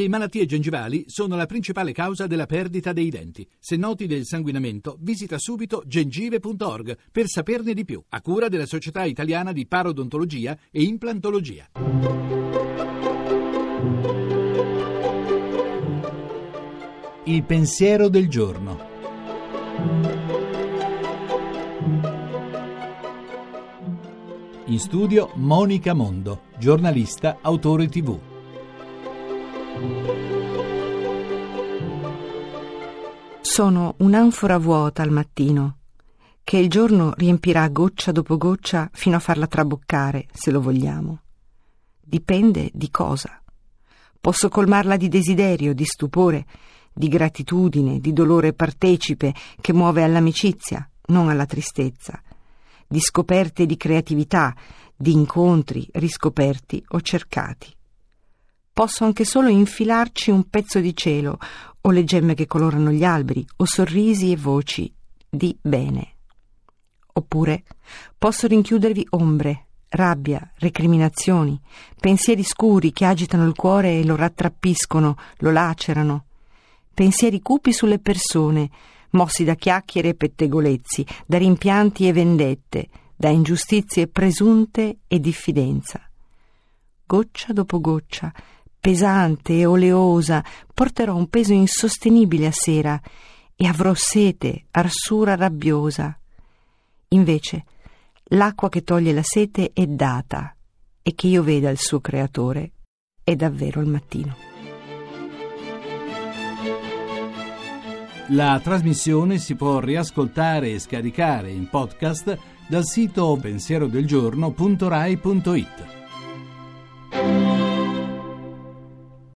Le malattie gengivali sono la principale causa della perdita dei denti. Se noti del sanguinamento, visita subito gengive.org per saperne di più, a cura della Società Italiana di Parodontologia e Implantologia. Il pensiero del giorno. In studio Monica Mondo, giornalista, autore tv. Sono un'anfora vuota al mattino, che il giorno riempirà goccia dopo goccia fino a farla traboccare, se lo vogliamo. Dipende di cosa. Posso colmarla di desiderio, di stupore, di gratitudine, di dolore partecipe che muove all'amicizia, non alla tristezza, di scoperte di creatività, di incontri riscoperti o cercati posso anche solo infilarci un pezzo di cielo, o le gemme che colorano gli alberi, o sorrisi e voci di bene. Oppure posso rinchiudervi ombre, rabbia, recriminazioni, pensieri scuri che agitano il cuore e lo rattrappiscono, lo lacerano, pensieri cupi sulle persone, mossi da chiacchiere e pettegolezzi, da rimpianti e vendette, da ingiustizie presunte e diffidenza. Goccia dopo goccia, pesante e oleosa, porterò un peso insostenibile a sera e avrò sete, arsura rabbiosa. Invece, l'acqua che toglie la sete è data e che io veda il suo creatore è davvero il mattino. La trasmissione si può riascoltare e scaricare in podcast dal sito pensierodelgiorno.rai.it.